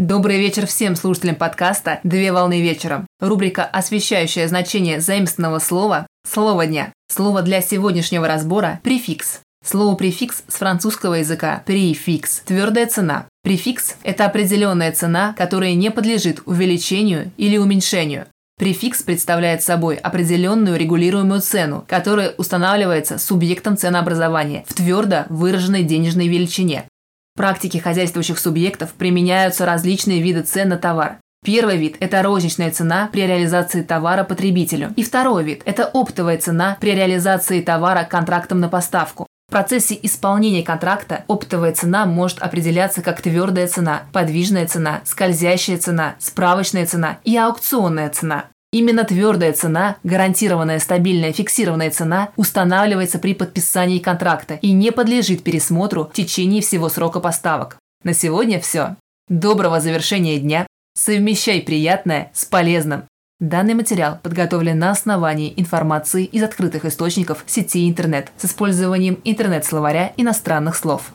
Добрый вечер всем слушателям подкаста «Две волны вечером». Рубрика, освещающая значение заимственного слова «Слово дня». Слово для сегодняшнего разбора – префикс. Слово префикс с французского языка префикс – твердая цена. Префикс – это определенная цена, которая не подлежит увеличению или уменьшению. Префикс представляет собой определенную регулируемую цену, которая устанавливается субъектом ценообразования в твердо выраженной денежной величине. Практике хозяйствующих субъектов применяются различные виды цен на товар. Первый вид – это розничная цена при реализации товара потребителю. И второй вид – это оптовая цена при реализации товара контрактом на поставку. В процессе исполнения контракта оптовая цена может определяться как твердая цена, подвижная цена, скользящая цена, справочная цена и аукционная цена. Именно твердая цена, гарантированная стабильная фиксированная цена, устанавливается при подписании контракта и не подлежит пересмотру в течение всего срока поставок. На сегодня все. Доброго завершения дня. Совмещай приятное с полезным. Данный материал подготовлен на основании информации из открытых источников сети интернет с использованием интернет-словаря иностранных слов.